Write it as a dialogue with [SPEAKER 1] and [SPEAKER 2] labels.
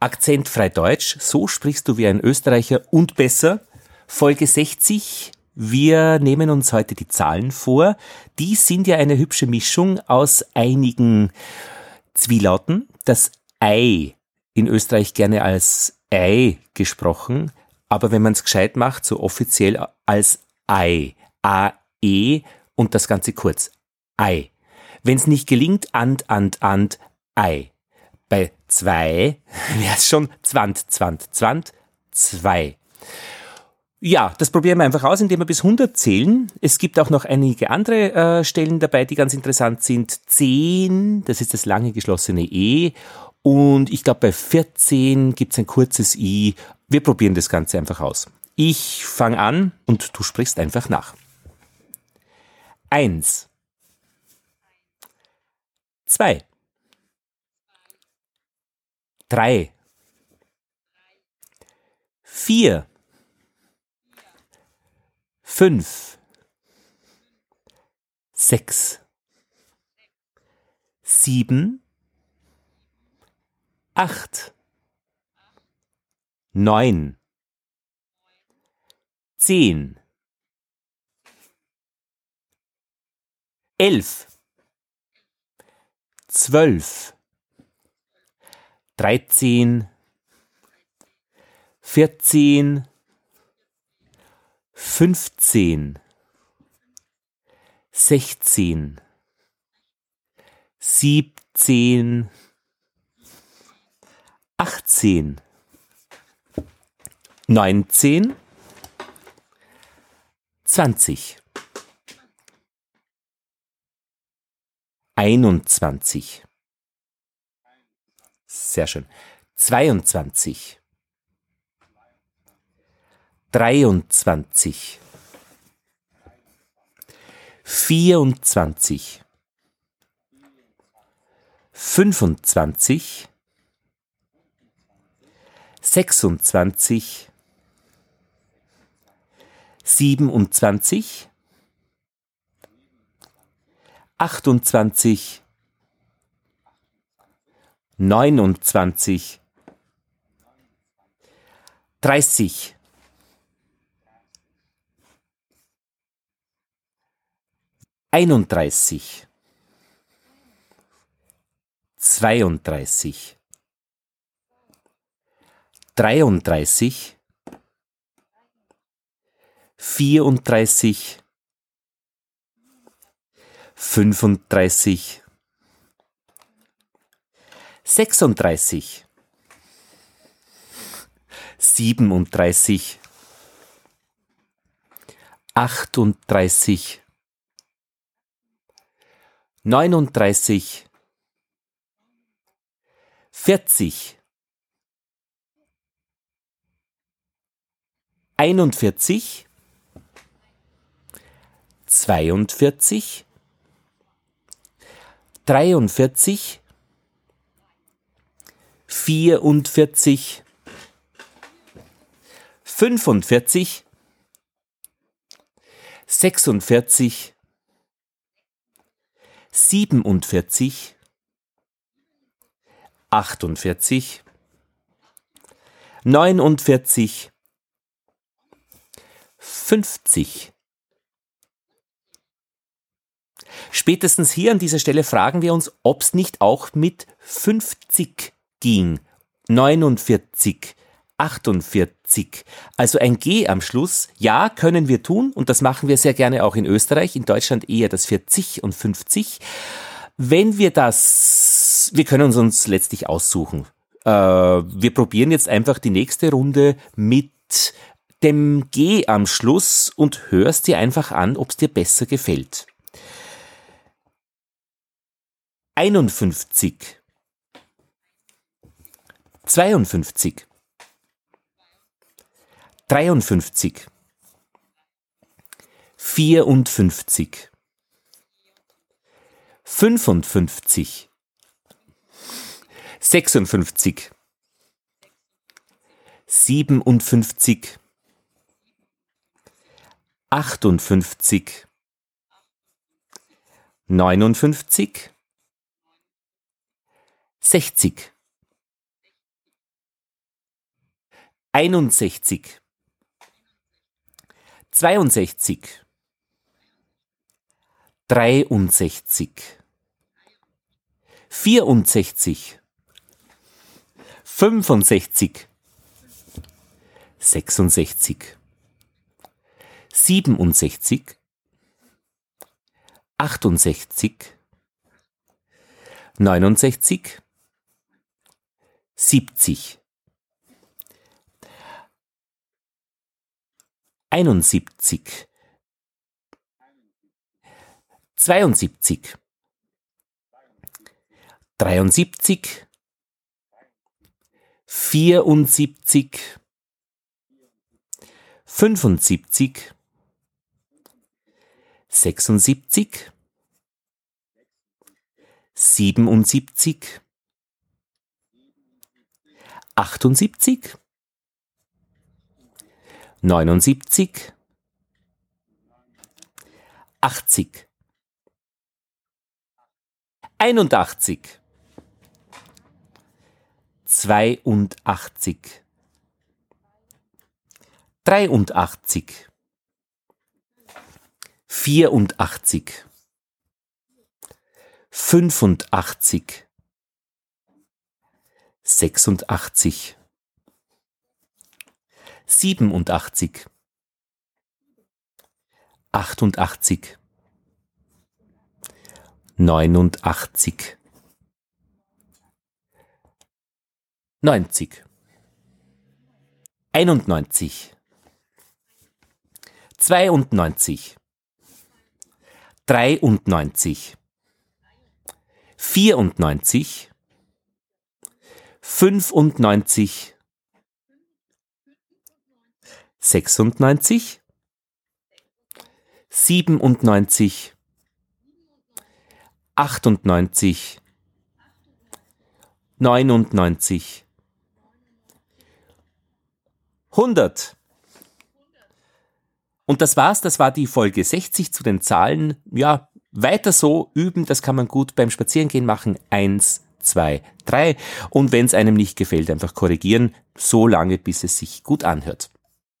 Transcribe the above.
[SPEAKER 1] Akzentfrei Deutsch, so sprichst du wie ein Österreicher und besser. Folge 60. Wir nehmen uns heute die Zahlen vor. Die sind ja eine hübsche Mischung aus einigen Zwielauten. Das Ei in Österreich gerne als Ei gesprochen, aber wenn man es gescheit macht, so offiziell als Ei. A-E und das Ganze kurz. Ei. Wenn es nicht gelingt, and, and, and, Ei. Bei zwei wäre es schon Zwand, Zwand, Zwand, zwei. Ja, das probieren wir einfach aus, indem wir bis 100 zählen. Es gibt auch noch einige andere äh, Stellen dabei, die ganz interessant sind. 10, das ist das lange geschlossene E. Und ich glaube, bei 14 gibt es ein kurzes I. Wir probieren das Ganze einfach aus. Ich fange an und du sprichst einfach nach. Eins. Zwei drei, vier, fünf, sechs, sieben, acht, neun, zehn, elf, zwölf, dreizehn, vierzehn, fünfzehn, sechzehn, siebzehn, achtzehn, neunzehn, zwanzig, einundzwanzig, sehr schön. 22. 23. 24. 25. 26. 27. 28 neunundzwanzig, dreißig, einunddreißig, zweiunddreißig, dreiunddreißig, vierunddreißig, fünfunddreißig, sechsunddreißig, siebenunddreißig, achtunddreißig, neununddreißig, vierzig, einundvierzig, zweiundvierzig, dreiundvierzig, vierundvierzig, fünfundvierzig, sechsundvierzig, siebenundvierzig, achtundvierzig, neunundvierzig, fünfzig. Spätestens hier an dieser Stelle fragen wir uns, ob es nicht auch mit 50 ging. 49, 48. Also ein G am Schluss. Ja, können wir tun und das machen wir sehr gerne auch in Österreich, in Deutschland eher das 40 und 50. Wenn wir das, wir können uns uns letztlich aussuchen. Äh, wir probieren jetzt einfach die nächste Runde mit dem G am Schluss und hörst dir einfach an, ob es dir besser gefällt. 51 zweiundfünfzig, dreiundfünfzig, vierundfünfzig, fünfundfünfzig, sechsundfünfzig, siebenundfünfzig, achtundfünfzig, neunundfünfzig, sechzig einundsechzig, zweiundsechzig, dreiundsechzig, vierundsechzig, fünfundsechzig, sechsundsechzig, siebenundsechzig, achtundsechzig, neunundsechzig, siebzig, einundsiebzig, zweiundsiebzig, dreiundsiebzig, vierundsiebzig, fünfundsiebzig, sechsundsiebzig, siebenundsiebzig, achtundsiebzig, neunundsiebzig, achtzig, einundachtzig, zweiundachtzig, dreiundachtzig, vierundachtzig, fünfundachtzig, sechsundachtzig, siebenundachtzig, achtundachtzig, neunundachtzig, neunzig, einundneunzig, zweiundneunzig, dreiundneunzig, vierundneunzig, fünfundneunzig, sechsundneunzig, siebenundneunzig, achtundneunzig, neunundneunzig, hundert. Und das war's, das war die Folge 60 zu den Zahlen. Ja, weiter so üben, das kann man gut beim Spazierengehen machen. Eins, zwei, drei. Und wenn es einem nicht gefällt, einfach korrigieren, so lange, bis es sich gut anhört.